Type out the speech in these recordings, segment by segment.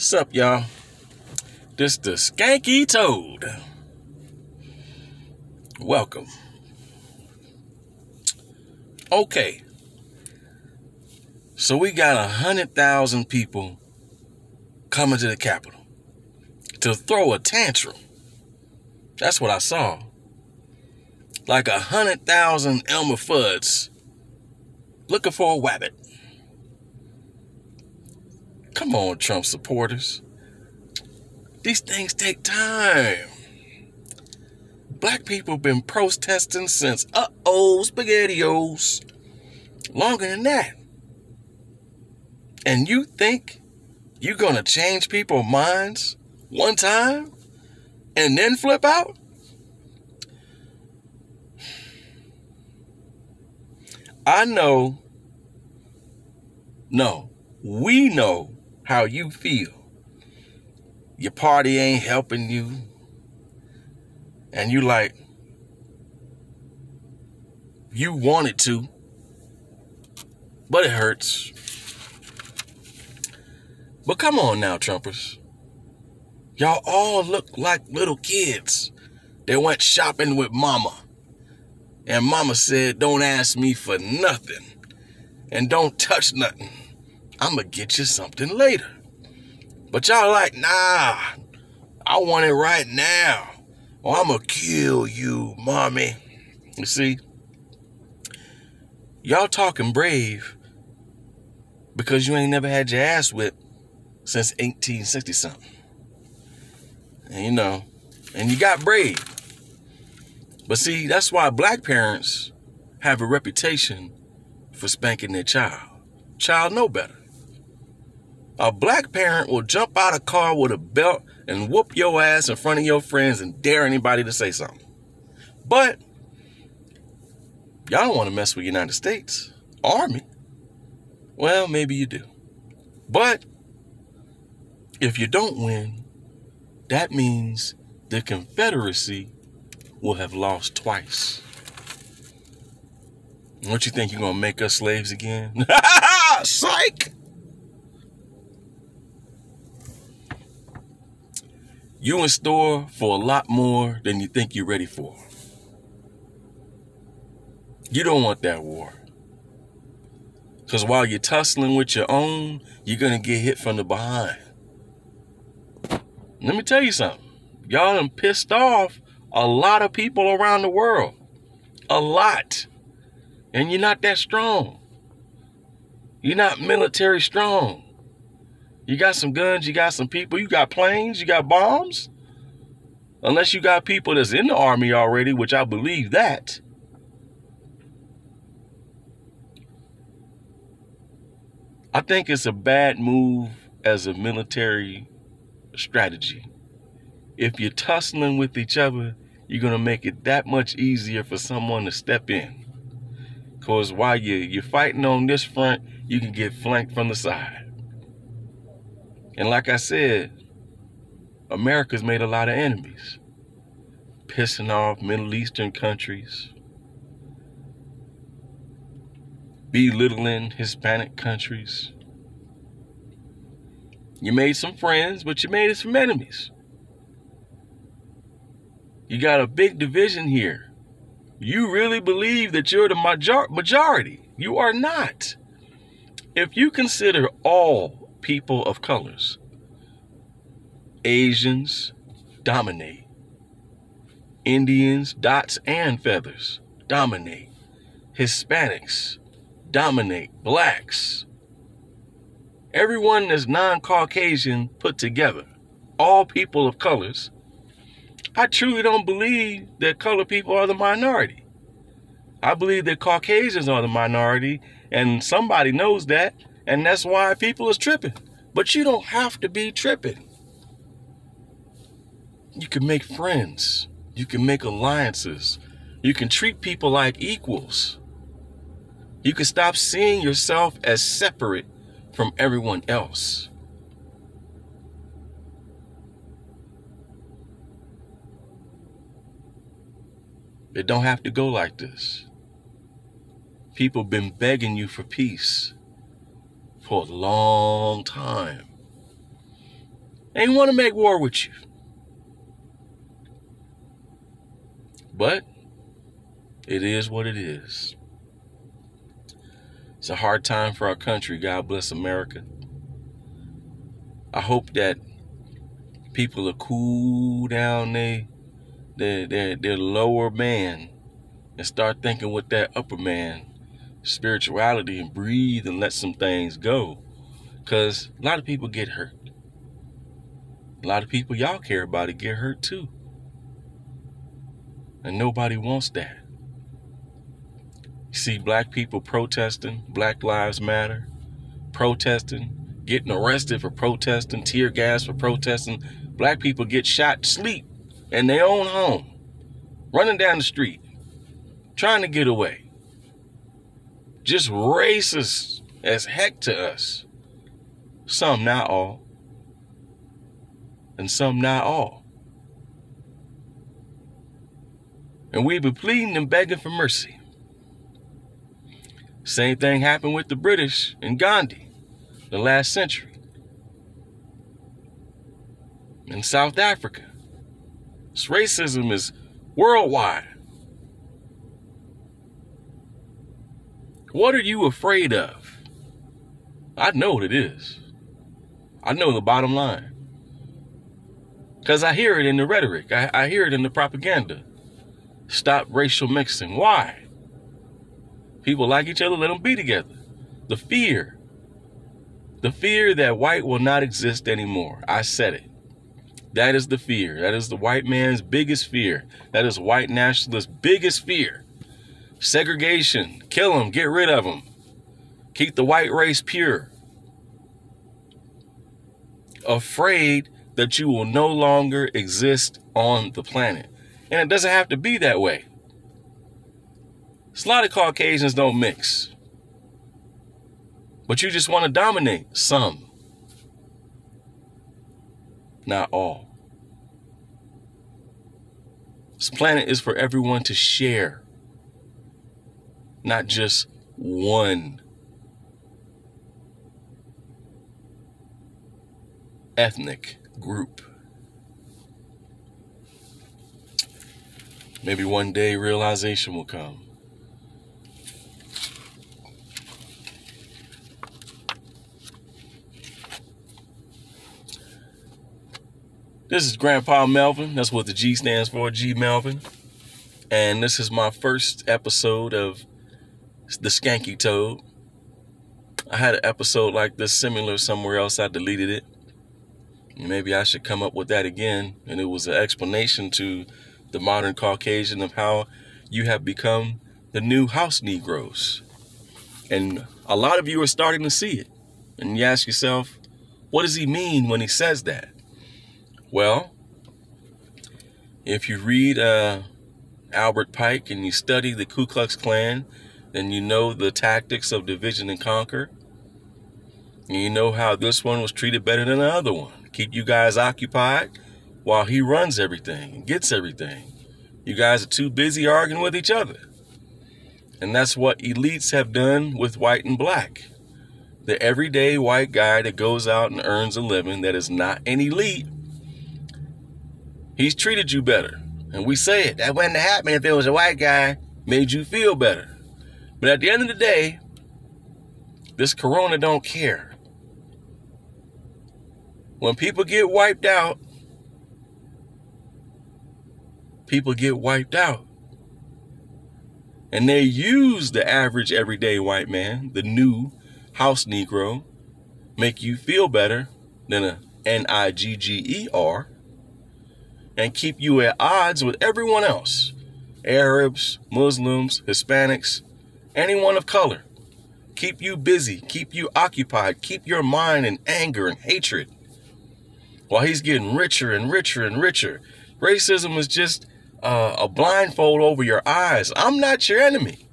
What's up, y'all? This the Skanky Toad. Welcome. Okay. So we got a hundred thousand people coming to the Capitol to throw a tantrum. That's what I saw. Like a hundred thousand Elmer Fudds looking for a wabbit. Come on, Trump supporters. These things take time. Black people been protesting since uh-oh spaghettios. Longer than that. And you think you're gonna change people's minds one time and then flip out? I know, no, we know how you feel. Your party ain't helping you. And you like, you wanted to, but it hurts. But come on now, Trumpers. Y'all all look like little kids that went shopping with mama. And mama said, don't ask me for nothing. And don't touch nothing. I'ma get you something later. But y'all like, nah, I want it right now. Or I'ma kill you, mommy. You see? Y'all talking brave because you ain't never had your ass whipped since 1860 something. And you know, and you got brave. But see, that's why black parents have a reputation for spanking their child. Child know better. A black parent will jump out of a car with a belt and whoop your ass in front of your friends and dare anybody to say something. But y'all don't want to mess with United States Army. Well, maybe you do. But if you don't win, that means the Confederacy will have lost twice. What you think you're gonna make us slaves again? Psych! You in store for a lot more than you think you're ready for. You don't want that war. Because while you're tussling with your own, you're going to get hit from the behind. Let me tell you something. Y'all done pissed off a lot of people around the world. A lot. And you're not that strong. You're not military strong. You got some guns, you got some people, you got planes, you got bombs. Unless you got people that's in the army already, which I believe that. I think it's a bad move as a military strategy. If you're tussling with each other, you're gonna make it that much easier for someone to step in. Cause while you you're fighting on this front, you can get flanked from the side. And like I said, America's made a lot of enemies, pissing off Middle Eastern countries, belittling Hispanic countries. You made some friends, but you made some enemies. You got a big division here. You really believe that you're the major- majority. You are not. If you consider all people of colors, Asians dominate. Indians, dots and feathers, dominate. Hispanics dominate. Blacks. Everyone that's non Caucasian put together, all people of colors, I truly don't believe that colored people are the minority. I believe that Caucasians are the minority, and somebody knows that, and that's why people is tripping. But you don't have to be tripping. You can make friends. You can make alliances. You can treat people like equals. You can stop seeing yourself as separate from everyone else. It don't have to go like this. People been begging you for peace for a long time. Ain't want to make war with you. But it is what it is. It's a hard time for our country. God bless America. I hope that people will cool down their their, their, their lower man and start thinking with that upper man spirituality and breathe and let some things go. Because a lot of people get hurt. A lot of people y'all care about it get hurt too. And nobody wants that. You see black people protesting, Black Lives Matter, protesting, getting arrested for protesting, tear gas for protesting. Black people get shot sleep in their own home, running down the street, trying to get away. Just racist as heck to us. Some, not all. And some, not all. And we be pleading and begging for mercy. Same thing happened with the British and Gandhi the last century. In South Africa. This racism is worldwide. What are you afraid of? I know what it is. I know the bottom line. Because I hear it in the rhetoric, I, I hear it in the propaganda. Stop racial mixing. Why? People like each other, let them be together. The fear. The fear that white will not exist anymore. I said it. That is the fear. That is the white man's biggest fear. That is white nationalists' biggest fear. Segregation. Kill them. Get rid of them. Keep the white race pure. Afraid that you will no longer exist on the planet. And it doesn't have to be that way. A lot of Caucasians don't mix. But you just want to dominate some. Not all. This planet is for everyone to share, not just one ethnic group. Maybe one day realization will come. This is Grandpa Melvin. That's what the G stands for, G Melvin. And this is my first episode of The Skanky Toad. I had an episode like this similar somewhere else. I deleted it. Maybe I should come up with that again. And it was an explanation to the modern Caucasian of how you have become the new house Negroes. And a lot of you are starting to see it. And you ask yourself, what does he mean when he says that? Well, if you read uh, Albert Pike and you study the Ku Klux Klan, then you know the tactics of division and conquer. And you know how this one was treated better than the other one. Keep you guys occupied while he runs everything and gets everything. You guys are too busy arguing with each other. And that's what elites have done with white and black. The everyday white guy that goes out and earns a living that is not an elite He's treated you better. And we say it. That wouldn't happen if it was a white guy made you feel better. But at the end of the day, this corona don't care. When people get wiped out, people get wiped out. And they use the average everyday white man, the new house Negro, make you feel better than a N I G G E R and keep you at odds with everyone else Arabs, Muslims, Hispanics, anyone of color. Keep you busy, keep you occupied, keep your mind in anger and hatred. While he's getting richer and richer and richer, racism is just uh, a blindfold over your eyes. I'm not your enemy.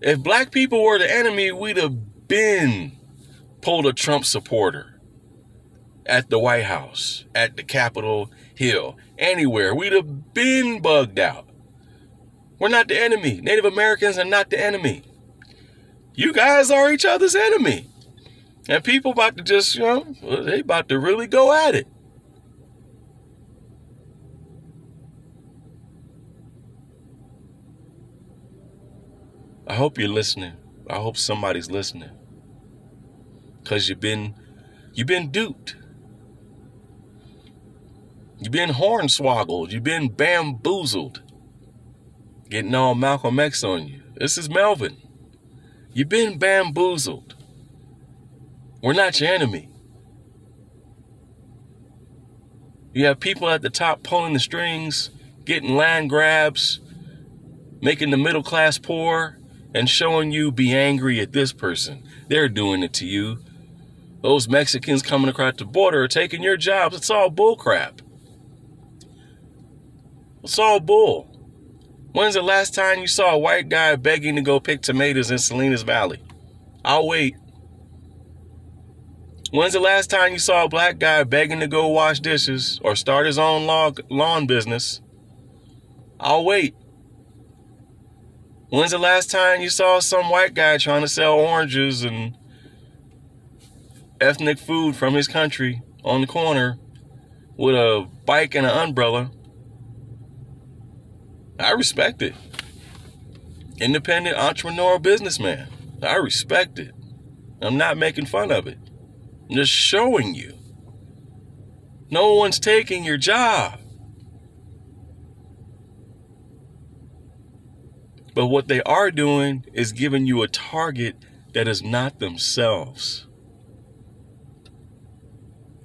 If black people were the enemy, we'd have been pulled a Trump supporter at the White House, at the Capitol Hill, anywhere. We'd have been bugged out. We're not the enemy. Native Americans are not the enemy. You guys are each other's enemy. And people about to just, you know, they about to really go at it. I hope you're listening. I hope somebody's listening. Cause you've been you've been duped. You've been hornswoggled. You've been bamboozled. Getting all Malcolm X on you. This is Melvin. You've been bamboozled. We're not your enemy. You have people at the top pulling the strings, getting land grabs, making the middle class poor, and showing you be angry at this person. They're doing it to you. Those Mexicans coming across the border are taking your jobs. It's all bullcrap. It's all bull. When's the last time you saw a white guy begging to go pick tomatoes in Salinas Valley? I'll wait. When's the last time you saw a black guy begging to go wash dishes or start his own lawn business? I'll wait. When's the last time you saw some white guy trying to sell oranges and ethnic food from his country on the corner with a bike and an umbrella? I respect it. Independent entrepreneur businessman. I respect it. I'm not making fun of it. I'm just showing you. No one's taking your job. But what they are doing is giving you a target that is not themselves.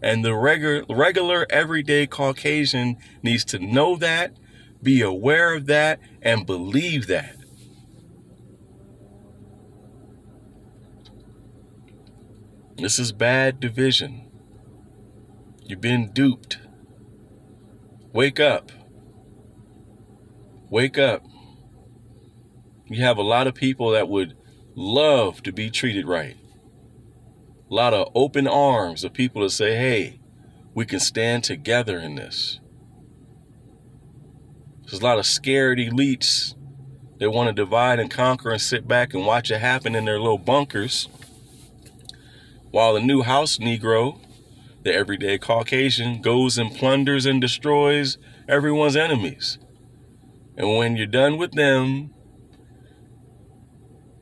And the regular, regular everyday Caucasian needs to know that, be aware of that, and believe that. This is bad division. You've been duped. Wake up. Wake up. You have a lot of people that would love to be treated right. A lot of open arms of people to say, hey, we can stand together in this. There's a lot of scared elites that want to divide and conquer and sit back and watch it happen in their little bunkers. While the new house Negro, the everyday Caucasian, goes and plunders and destroys everyone's enemies. And when you're done with them,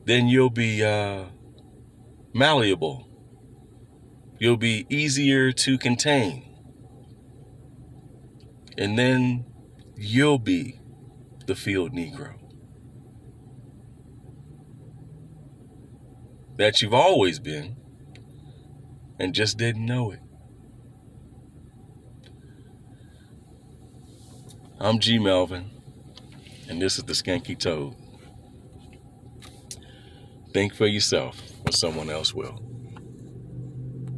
then you'll be uh, malleable. You'll be easier to contain. And then you'll be the field Negro. That you've always been and just didn't know it. I'm G Melvin, and this is the Skanky Toad. Think for yourself, or someone else will.